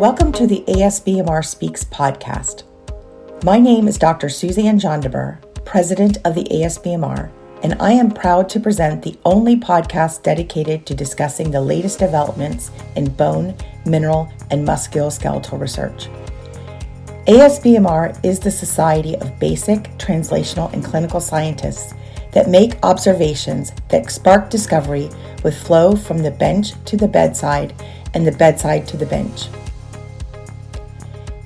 Welcome to the ASBMR Speaks podcast. My name is Dr. Suzanne Jan de Beur, President of the ASBMR, and I am proud to present the only podcast dedicated to discussing the latest developments in bone, mineral, and musculoskeletal research. ASBMR is the Society of Basic, Translational, and Clinical Scientists that make observations that spark discovery with flow from the bench to the bedside and the bedside to the bench.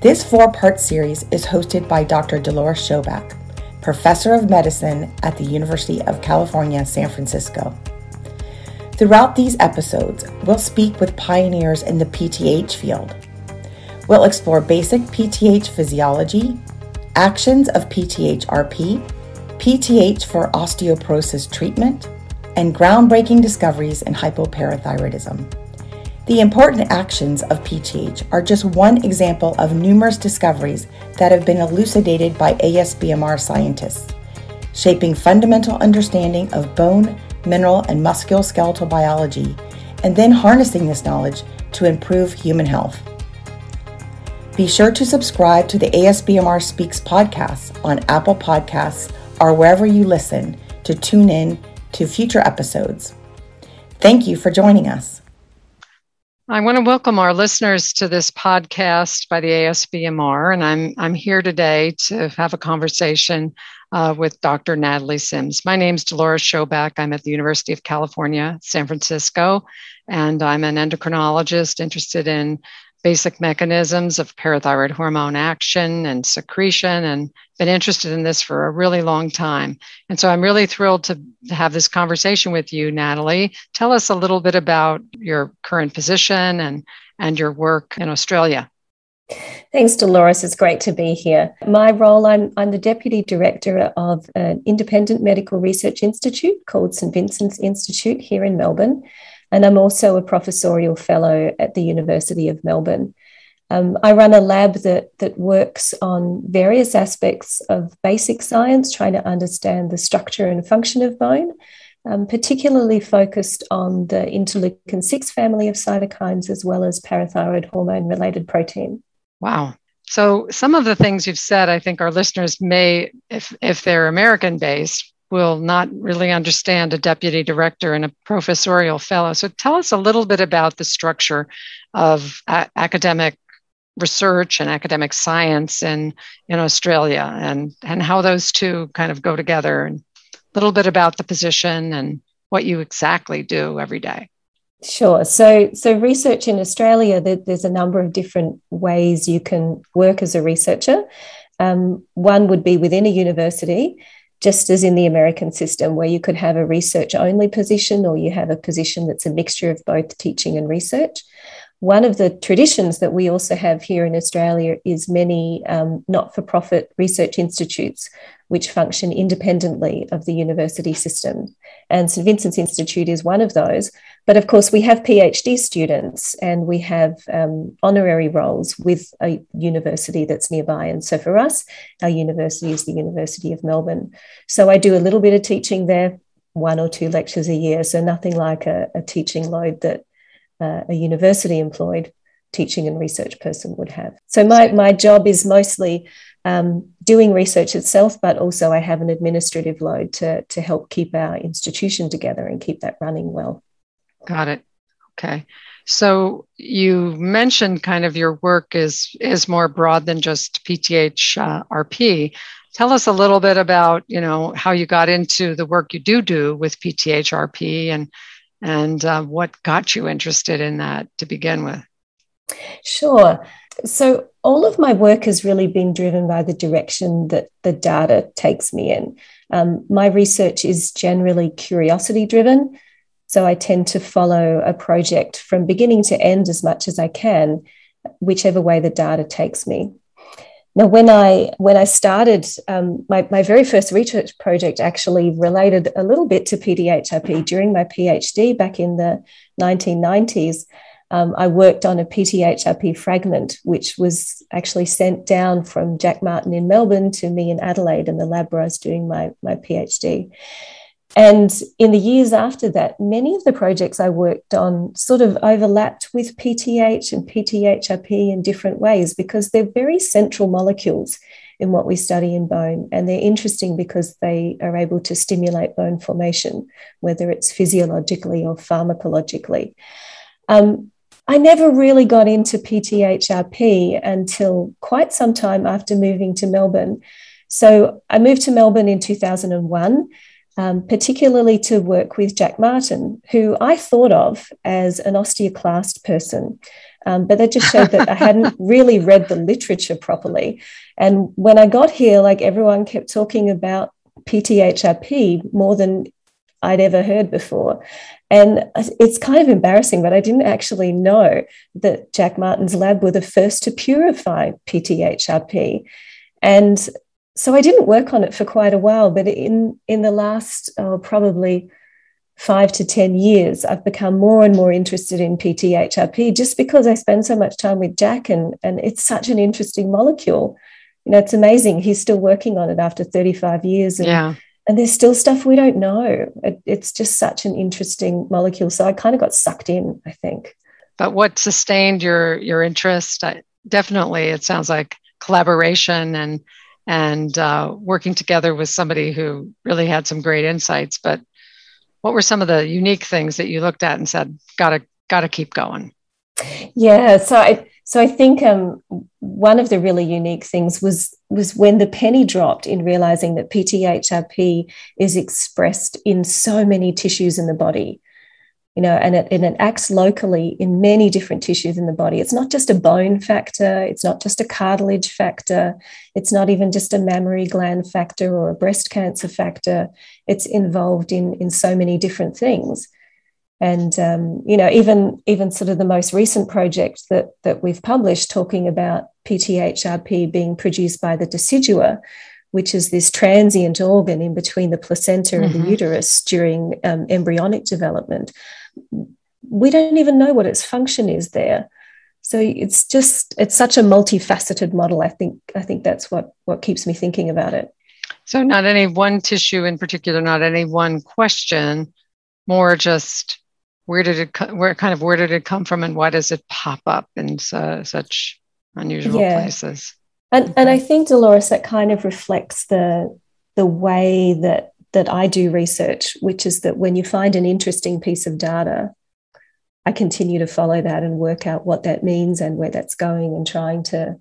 This four part series is hosted by Dr. Dolores Shoback, Professor of Medicine at the University of California, San Francisco. Throughout these episodes, we'll speak with pioneers in the PTH field We'll explore basic PTH physiology, actions of PTH-RP, PTH for osteoporosis treatment, and groundbreaking discoveries in hypoparathyroidism. The important actions of PTH are just one example of numerous discoveries that have been elucidated by ASBMR scientists, shaping fundamental understanding of bone, mineral, and musculoskeletal biology, and then harnessing this knowledge to improve human health. Be sure to subscribe to the ASBMR Speaks podcast on Apple Podcasts or wherever you listen to tune in to future episodes. Thank you for joining us. I want to welcome our listeners to this podcast by the ASBMR, and I'm I'm here today to have a conversation uh, with Dr. Natalie Sims. My name is Dolores Shoback. I'm at the University of California, San Francisco, and I'm an endocrinologist interested in basic mechanisms of parathyroid hormone action and secretion and been interested in this for a really long time. And so I'm really thrilled to have this conversation with you, Natalie. Tell us a little bit about your current position and, and your work in Australia. Thanks, Dolores. It's great to be here. My role, I'm, I'm the Deputy Director of an independent medical research institute called St. Vincent's Institute here in Melbourne. And I'm also a professorial fellow at the University of Melbourne. Um, I run a lab that, that works on various aspects of basic science, trying to understand the structure and function of bone, um, particularly focused on the interleukin 6 family of cytokines as well as parathyroid hormone related protein. Wow. So, some of the things you've said, I think our listeners may, if, if they're American based, will not really understand a deputy director and a professorial fellow. So tell us a little bit about the structure of a- academic research and academic science in, in Australia and, and how those two kind of go together and a little bit about the position and what you exactly do every day. Sure. So, so research in Australia, there's a number of different ways you can work as a researcher. Um, one would be within a university, just as in the American system, where you could have a research only position or you have a position that's a mixture of both teaching and research. One of the traditions that we also have here in Australia is many um, not for profit research institutes which function independently of the university system. And St. Vincent's Institute is one of those. But of course, we have PhD students and we have um, honorary roles with a university that's nearby. And so for us, our university is the University of Melbourne. So I do a little bit of teaching there, one or two lectures a year. So nothing like a, a teaching load that uh, a university employed teaching and research person would have. So my, my job is mostly um, doing research itself, but also I have an administrative load to, to help keep our institution together and keep that running well. Got it. Okay. So you mentioned kind of your work is is more broad than just PTH uh, RP. Tell us a little bit about you know how you got into the work you do do with PTH RP and and uh, what got you interested in that to begin with. Sure. So all of my work has really been driven by the direction that the data takes me in. Um, my research is generally curiosity driven. So I tend to follow a project from beginning to end as much as I can, whichever way the data takes me. Now, when I when I started, um, my, my very first research project actually related a little bit to PTHRP during my PhD back in the 1990s um, I worked on a PTHRP fragment, which was actually sent down from Jack Martin in Melbourne to me in Adelaide in the lab where I was doing my, my PhD. And in the years after that, many of the projects I worked on sort of overlapped with PTH and PTHRP in different ways because they're very central molecules in what we study in bone. And they're interesting because they are able to stimulate bone formation, whether it's physiologically or pharmacologically. Um, I never really got into PTHRP until quite some time after moving to Melbourne. So I moved to Melbourne in 2001 um, particularly to work with Jack Martin, who I thought of as an osteoclast person. Um, but that just showed that I hadn't really read the literature properly. And when I got here, like everyone kept talking about PTHRP more than I'd ever heard before. And it's kind of embarrassing, but I didn't actually know that Jack Martin's lab were the first to purify PTHRP. And so I didn't work on it for quite a while, but in in the last oh, probably five to ten years, I've become more and more interested in PTHRP just because I spend so much time with Jack, and and it's such an interesting molecule. You know, it's amazing. He's still working on it after 35 years. And, yeah. And there's still stuff we don't know. It, it's just such an interesting molecule. So I kind of got sucked in, I think. But what sustained your your interest? I, definitely, it sounds like collaboration and and uh, working together with somebody who really had some great insights. But what were some of the unique things that you looked at and said, "Gotta, gotta keep going"? Yeah, so I so I think um, one of the really unique things was was when the penny dropped in realizing that PTHRP is expressed in so many tissues in the body you know, and it, and it acts locally in many different tissues in the body. It's not just a bone factor, it's not just a cartilage factor, it's not even just a mammary gland factor or a breast cancer factor. It's involved in, in so many different things. And um, you know, even even sort of the most recent project that that we've published talking about PTHRP being produced by the decidua, which is this transient organ in between the placenta mm-hmm. and the mm-hmm. uterus during um, embryonic development we don't even know what its function is there. So it's just it's such a multifaceted model. I think i think that's what what keeps me thinking about it. So not any one tissue in particular not any one question more just where did it where kind of where did it come from and why does it pop up in so, such unusual yeah. places? And and i think dolores that kind of reflects the the way that that I do research, which is that when you find an interesting piece of data, I continue to follow that and work out what that means and where that's going and trying to,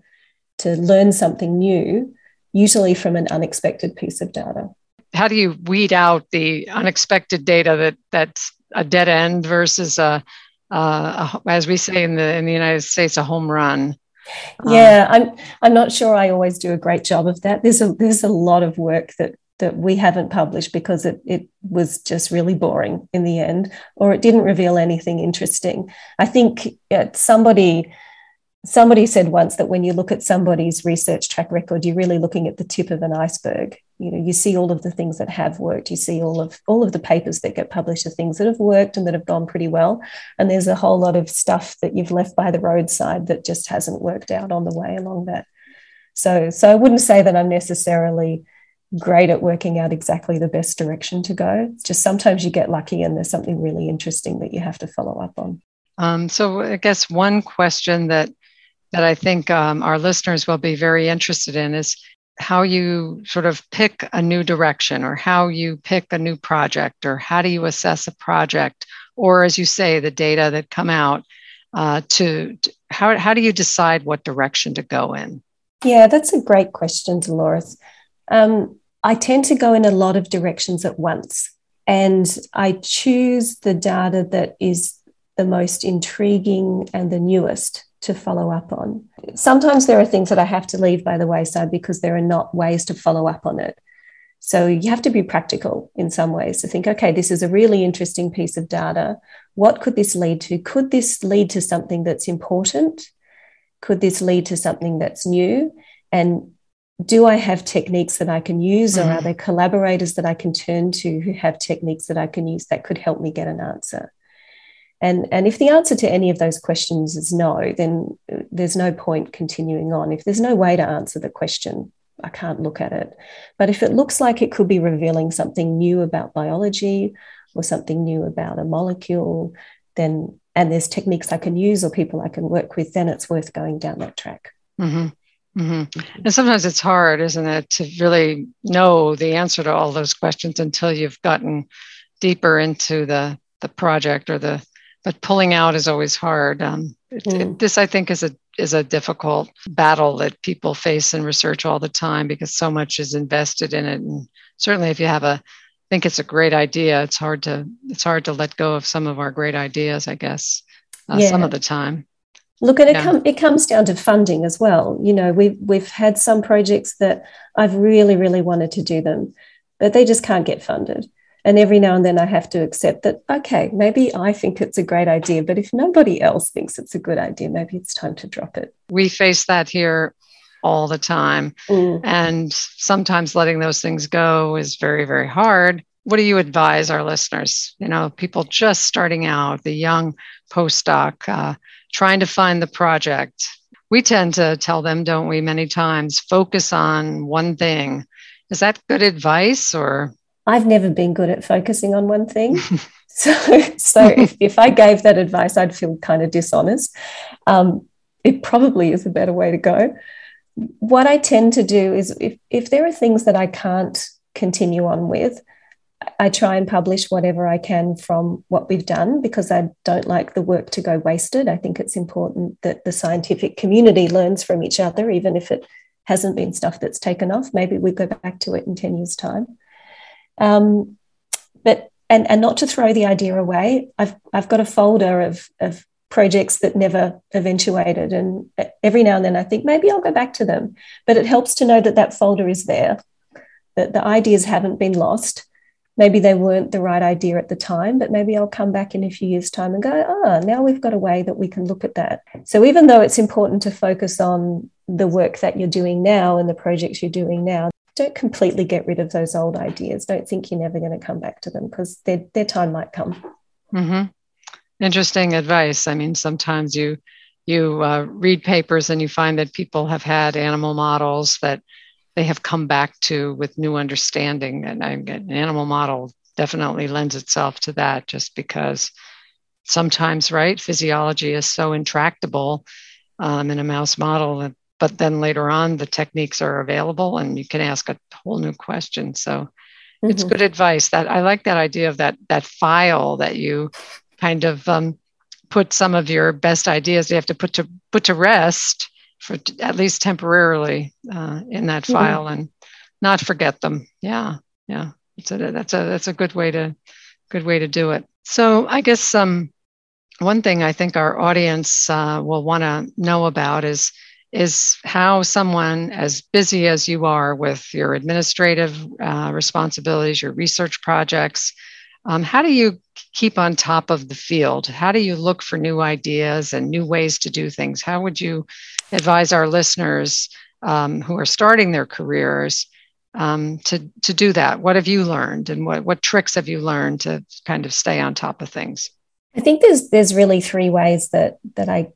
to learn something new, usually from an unexpected piece of data. How do you weed out the unexpected data that that's a dead end versus a, a as we say in the in the United States, a home run? Yeah, um, I'm I'm not sure I always do a great job of that. There's a there's a lot of work that that we haven't published because it, it was just really boring in the end, or it didn't reveal anything interesting. I think somebody somebody said once that when you look at somebody's research track record, you're really looking at the tip of an iceberg. You know, you see all of the things that have worked, you see all of all of the papers that get published, the things that have worked and that have gone pretty well, and there's a whole lot of stuff that you've left by the roadside that just hasn't worked out on the way along that. So, so I wouldn't say that I'm necessarily great at working out exactly the best direction to go. It's just sometimes you get lucky and there's something really interesting that you have to follow up on. Um, so I guess one question that that I think um, our listeners will be very interested in is how you sort of pick a new direction or how you pick a new project or how do you assess a project or as you say the data that come out uh, to, to how, how do you decide what direction to go in yeah that's a great question dolores um, I tend to go in a lot of directions at once. And I choose the data that is the most intriguing and the newest to follow up on. Sometimes there are things that I have to leave by the wayside because there are not ways to follow up on it. So you have to be practical in some ways to think, okay, this is a really interesting piece of data. What could this lead to? Could this lead to something that's important? Could this lead to something that's new? And do I have techniques that I can use, or are mm. there collaborators that I can turn to who have techniques that I can use that could help me get an answer? And, and if the answer to any of those questions is no, then uh, there's no point continuing on. If there's no way to answer the question, I can't look at it. But if it looks like it could be revealing something new about biology or something new about a molecule, then and there's techniques I can use or people I can work with, then it's worth going down that track. Mm-hmm. Mm-hmm. And sometimes it's hard, isn't it, to really know the answer to all those questions until you've gotten deeper into the the project or the. But pulling out is always hard. Um, it, mm. it, this, I think, is a is a difficult battle that people face in research all the time because so much is invested in it. And certainly, if you have a think it's a great idea, it's hard to it's hard to let go of some of our great ideas. I guess uh, yeah. some of the time. Look, and it, com- it comes down to funding as well. You know, we've we've had some projects that I've really, really wanted to do them, but they just can't get funded. And every now and then I have to accept that, okay, maybe I think it's a great idea, but if nobody else thinks it's a good idea, maybe it's time to drop it. We face that here all the time. Mm. And sometimes letting those things go is very, very hard. What do you advise our listeners? You know, people just starting out, the young postdoc, uh, trying to find the project. We tend to tell them, don't we, many times, focus on one thing. Is that good advice or? I've never been good at focusing on one thing. so, so if, if I gave that advice, I'd feel kind of dishonest. Um, it probably is a better way to go. What I tend to do is if, if there are things that I can't continue on with, I try and publish whatever I can from what we've done because I don't like the work to go wasted. I think it's important that the scientific community learns from each other, even if it hasn't been stuff that's taken off. Maybe we go back to it in 10 years' time. Um, but and, and not to throw the idea away, I've, I've got a folder of, of projects that never eventuated. And every now and then I think maybe I'll go back to them. But it helps to know that that folder is there, that the ideas haven't been lost maybe they weren't the right idea at the time, but maybe I'll come back in a few years' time and go, ah, now we've got a way that we can look at that. So even though it's important to focus on the work that you're doing now and the projects you're doing now, don't completely get rid of those old ideas. Don't think you're never going to come back to them because their, their time might come. Mm-hmm. Interesting advice. I mean, sometimes you you uh, read papers and you find that people have had animal models that they have come back to with new understanding. And I get an animal model definitely lends itself to that just because sometimes, right, physiology is so intractable um, in a mouse model, but then later on the techniques are available and you can ask a whole new question. So mm-hmm. it's good advice that I like that idea of that that file that you kind of um, put some of your best ideas you have to put to put to rest for at least temporarily uh, in that mm-hmm. file and not forget them. Yeah, yeah, that's a that's a that's a good way to good way to do it. So I guess um, one thing I think our audience uh, will want to know about is is how someone as busy as you are with your administrative uh, responsibilities, your research projects, um, how do you keep on top of the field? How do you look for new ideas and new ways to do things? How would you advise our listeners um, who are starting their careers um, to, to do that? What have you learned and what, what tricks have you learned to kind of stay on top of things? I think there's there's really three ways that that I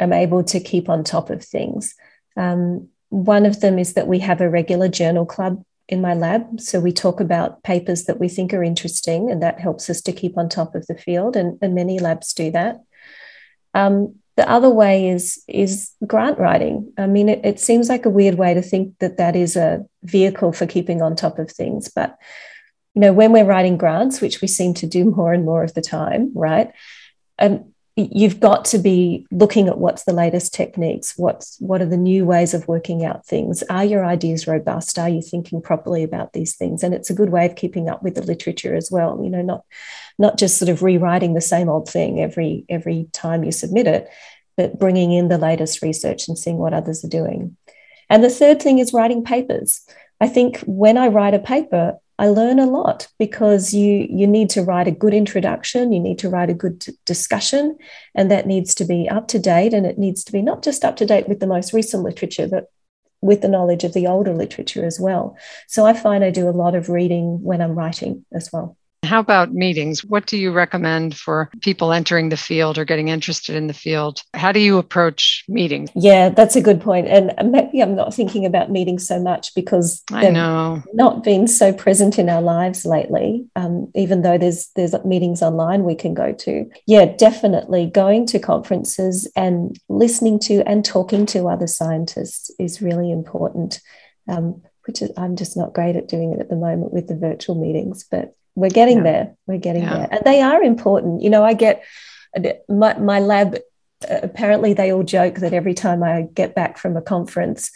am able to keep on top of things. Um, one of them is that we have a regular journal club in my lab. So we talk about papers that we think are interesting, and that helps us to keep on top of the field. And, and many labs do that. Um, the other way is is grant writing. I mean, it, it seems like a weird way to think that that is a vehicle for keeping on top of things, but you know, when we're writing grants, which we seem to do more and more of the time, right? And you've got to be looking at what's the latest techniques what's what are the new ways of working out things. Are your ideas robust? Are you thinking properly about these things? And it's a good way of keeping up with the literature as well you know not not just sort of rewriting the same old thing every every time you submit it but bringing in the latest research and seeing what others are doing. And the third thing is writing papers. I think when i write a paper I learn a lot because you you need to write a good introduction, you need to write a good discussion, and that needs to be up to date, and it needs to be not just up to date with the most recent literature, but with the knowledge of the older literature as well. So I find I do a lot of reading when I'm writing as well. How about meetings? What do you recommend for people entering the field or getting interested in the field? How do you approach meetings? Yeah, that's a good point. And maybe I'm not thinking about meetings so much because I know not been so present in our lives lately. Um, even though there's there's meetings online we can go to. Yeah, definitely going to conferences and listening to and talking to other scientists is really important. Um, which is, I'm just not great at doing it at the moment with the virtual meetings, but we're getting yeah. there. We're getting yeah. there. And they are important. You know, I get my, my lab, uh, apparently, they all joke that every time I get back from a conference,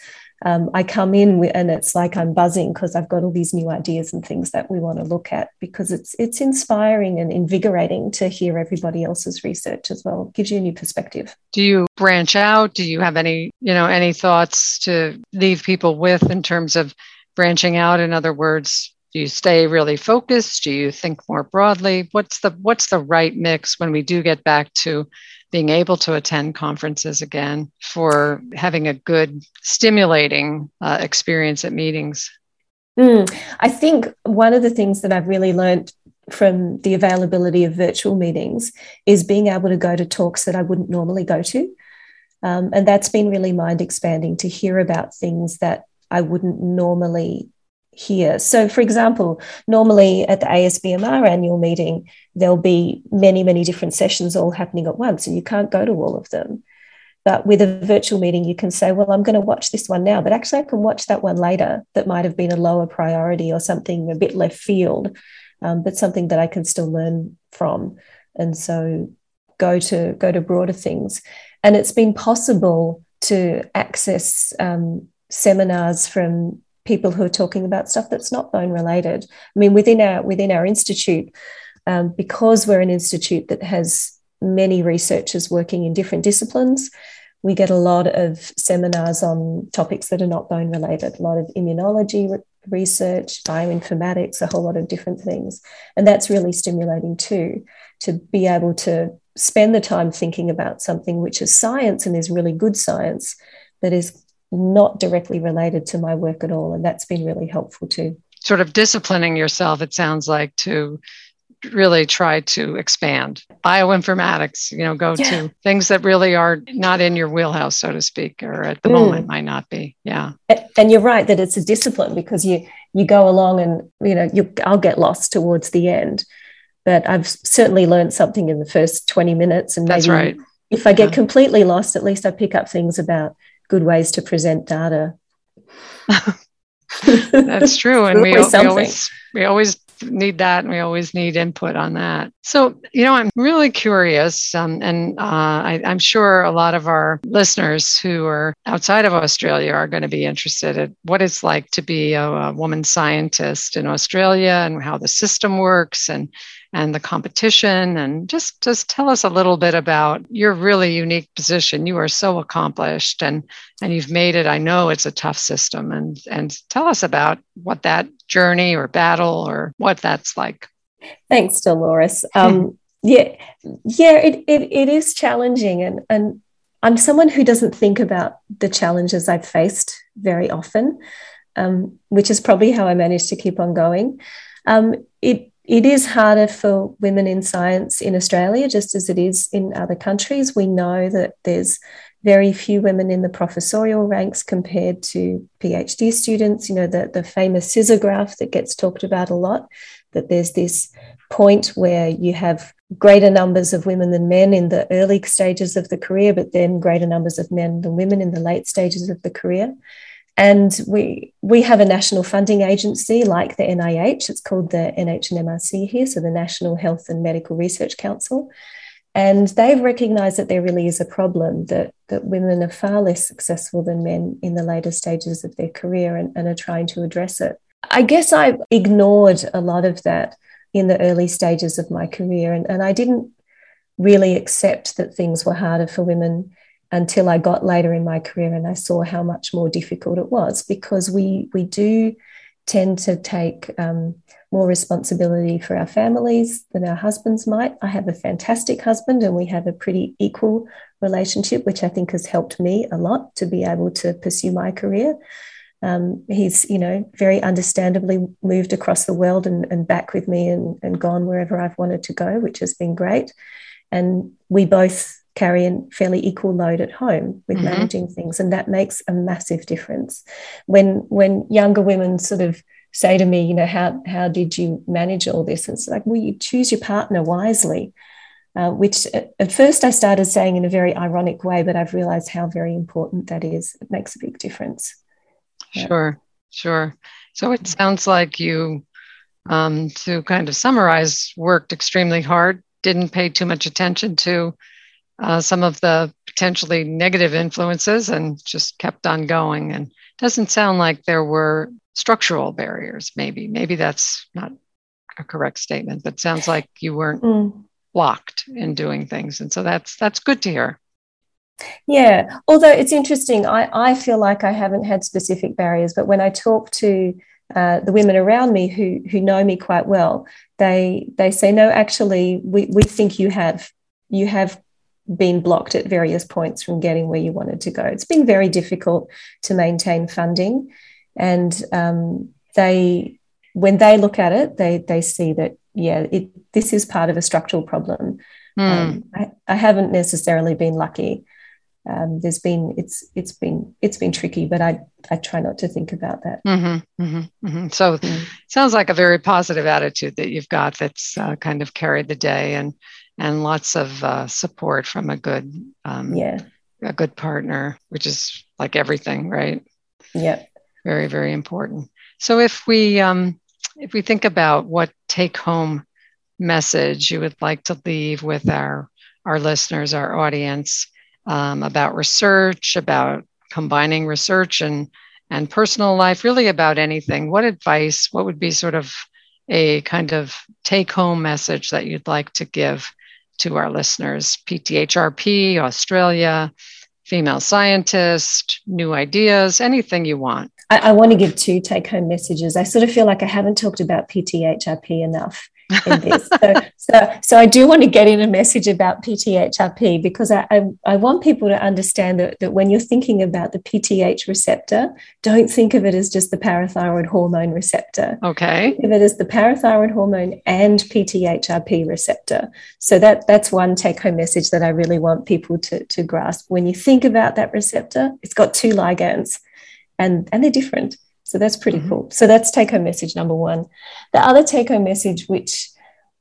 um, I come in and it's like I'm buzzing because I've got all these new ideas and things that we want to look at because it's it's inspiring and invigorating to hear everybody else's research as well. It gives you a new perspective. Do you branch out? Do you have any you know any thoughts to leave people with in terms of branching out? In other words, do you stay really focused? Do you think more broadly? What's the what's the right mix when we do get back to being able to attend conferences again, for having a good, stimulating uh, experience at meetings? Mm, I think one of the things that I've really learned from the availability of virtual meetings is being able to go to talks that I wouldn't normally go to. Um, and that's been really mind expanding to hear about things that I wouldn't normally here. So, for example, normally at the ASBMR annual meeting, there'll be many, many different sessions all happening at once, and you can't go to all of them. But with a virtual meeting, you can say, Well, I'm going to watch this one now, but actually, I can watch that one later that might have been a lower priority or something a bit left field, um, but something that I can still learn from. And so, go to go to broader things. And it's been possible to access um, seminars from people who are talking about stuff that's not bone related. I mean, within our within our institute, um, because we're an institute that has many researchers working in different disciplines, we get a lot of seminars on topics that are not bone related. A lot of immunology re- research, bioinformatics, a whole lot of different things, and that's really stimulating too. To be able to spend the time thinking about something which is science and is really good science that is not directly related to my work at all. And that's been really helpful too. Sort of disciplining yourself, it sounds like, to really try to expand bioinformatics you know go yeah. to things that really are not in your wheelhouse so to speak or at the mm. moment might not be yeah and you're right that it's a discipline because you you go along and you know you i'll get lost towards the end but i've certainly learned something in the first 20 minutes and maybe That's right. if i get yeah. completely lost at least i pick up things about good ways to present data. That's true. And we, we, always we always need that and we always need input on that. So, you know, I'm really curious, um, and uh, I, am sure a lot of our listeners who are outside of Australia are going to be interested in what it's like to be a, a woman scientist in Australia and how the system works and and the competition. And just just tell us a little bit about your really unique position. You are so accomplished and and you've made it. I know it's a tough system. And and tell us about what that journey or battle or what that's like. Thanks dolores. Um, yeah yeah it, it, it is challenging. And and i'm someone who doesn't think about the challenges i've faced very often um, which is probably how i managed to keep on going. Um, it it is harder for women in science in Australia, just as it is in other countries. We know that there's very few women in the professorial ranks compared to PhD students. You know, the, the famous scissor graph that gets talked about a lot, that there's this point where you have greater numbers of women than men in the early stages of the career, but then greater numbers of men than women in the late stages of the career. And we we have a national funding agency like the NIH. It's called the NHMRC here, so the National Health and Medical Research Council. And they've recognized that there really is a problem that, that women are far less successful than men in the later stages of their career and, and are trying to address it. I guess I ignored a lot of that in the early stages of my career, and, and I didn't really accept that things were harder for women until I got later in my career and I saw how much more difficult it was because we we do tend to take um, more responsibility for our families than our husbands might. I have a fantastic husband and we have a pretty equal relationship, which I think has helped me a lot to be able to pursue my career. Um, he's, you know, very understandably moved across the world and, and back with me and, and gone wherever I've wanted to go, which has been great. And we both carry a fairly equal load at home with mm-hmm. managing things, and that makes a massive difference. When when younger women sort of say to me, you know, how how did you manage all this? And it's like, well, you choose your partner wisely. Uh, which at first I started saying in a very ironic way, but I've realized how very important that is. It makes a big difference. Sure, sure. So it sounds like you, um, to kind of summarize, worked extremely hard, didn't pay too much attention to uh, some of the potentially negative influences, and just kept on going. And doesn't sound like there were structural barriers. Maybe, maybe that's not a correct statement, but sounds like you weren't mm. blocked in doing things, and so that's that's good to hear. Yeah, although it's interesting, I, I feel like I haven't had specific barriers, but when I talk to uh, the women around me who who know me quite well, they they say, no, actually, we, we think you have you have been blocked at various points from getting where you wanted to go. It's been very difficult to maintain funding, and um, they when they look at it, they they see that yeah, it, this is part of a structural problem. Mm. Um, I, I haven't necessarily been lucky um, there's been it's it's been it's been tricky, but I I try not to think about that. Mm-hmm, mm-hmm, mm-hmm. So mm. sounds like a very positive attitude that you've got that's uh, kind of carried the day and and lots of uh, support from a good um, yeah a good partner, which is like everything, right? Yeah, very very important. So if we um, if we think about what take home message you would like to leave with our our listeners, our audience um, about research, about combining research and and personal life, really about anything. What advice? What would be sort of a kind of take home message that you'd like to give to our listeners? PTHRP, Australia, female scientist, new ideas, anything you want. I, I want to give two take home messages. I sort of feel like I haven't talked about PTHRP enough in this. so, so, so I do want to get in a message about PTHRP because I, I, I, want people to understand that, that when you're thinking about the PTH receptor, don't think of it as just the parathyroid hormone receptor. Okay. Think of it as the parathyroid hormone and PTHRP receptor. So that, that's one take home message that I really want people to, to grasp. When you think about that receptor, it's got two ligands and, and they're different. So that's pretty mm-hmm. cool. So that's take home message number one. The other take home message, which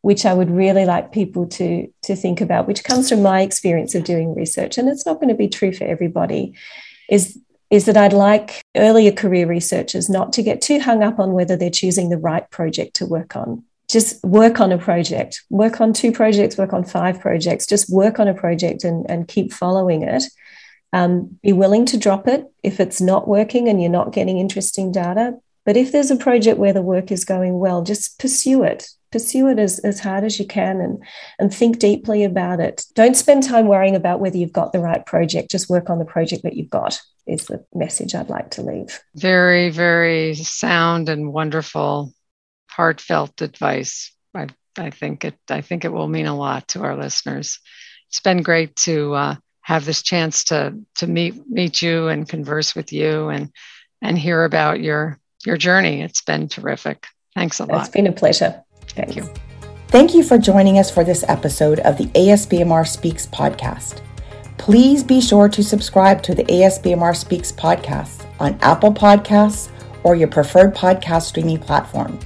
which I would really like people to, to think about, which comes from my experience of doing research, and it's not going to be true for everybody, is, is that I'd like earlier career researchers not to get too hung up on whether they're choosing the right project to work on. Just work on a project, work on two projects, work on five projects, just work on a project and, and keep following it um, be willing to drop it if it's not working and you're not getting interesting data. But if there's a project where the work is going well, just pursue it. Pursue it as, as hard as you can and, and think deeply about it. Don't spend time worrying about whether you've got the right project. Just work on the project that you've got, is the message I'd like to leave. Very, very sound and wonderful, heartfelt advice. I, I think it I think it will mean a lot to our listeners. It's been great to uh, have this chance to to meet meet you and converse with you and and hear about your your journey. It's been terrific. Thanks a lot. It's been a pleasure. Thank you. Thank you for joining us for this episode of the ASBMR Speaks podcast. Please be sure to subscribe to the ASBMR Speaks podcast on Apple Podcasts or your preferred podcast streaming platform.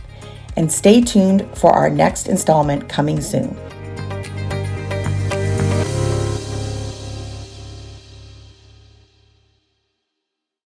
And stay tuned for our next installment coming soon.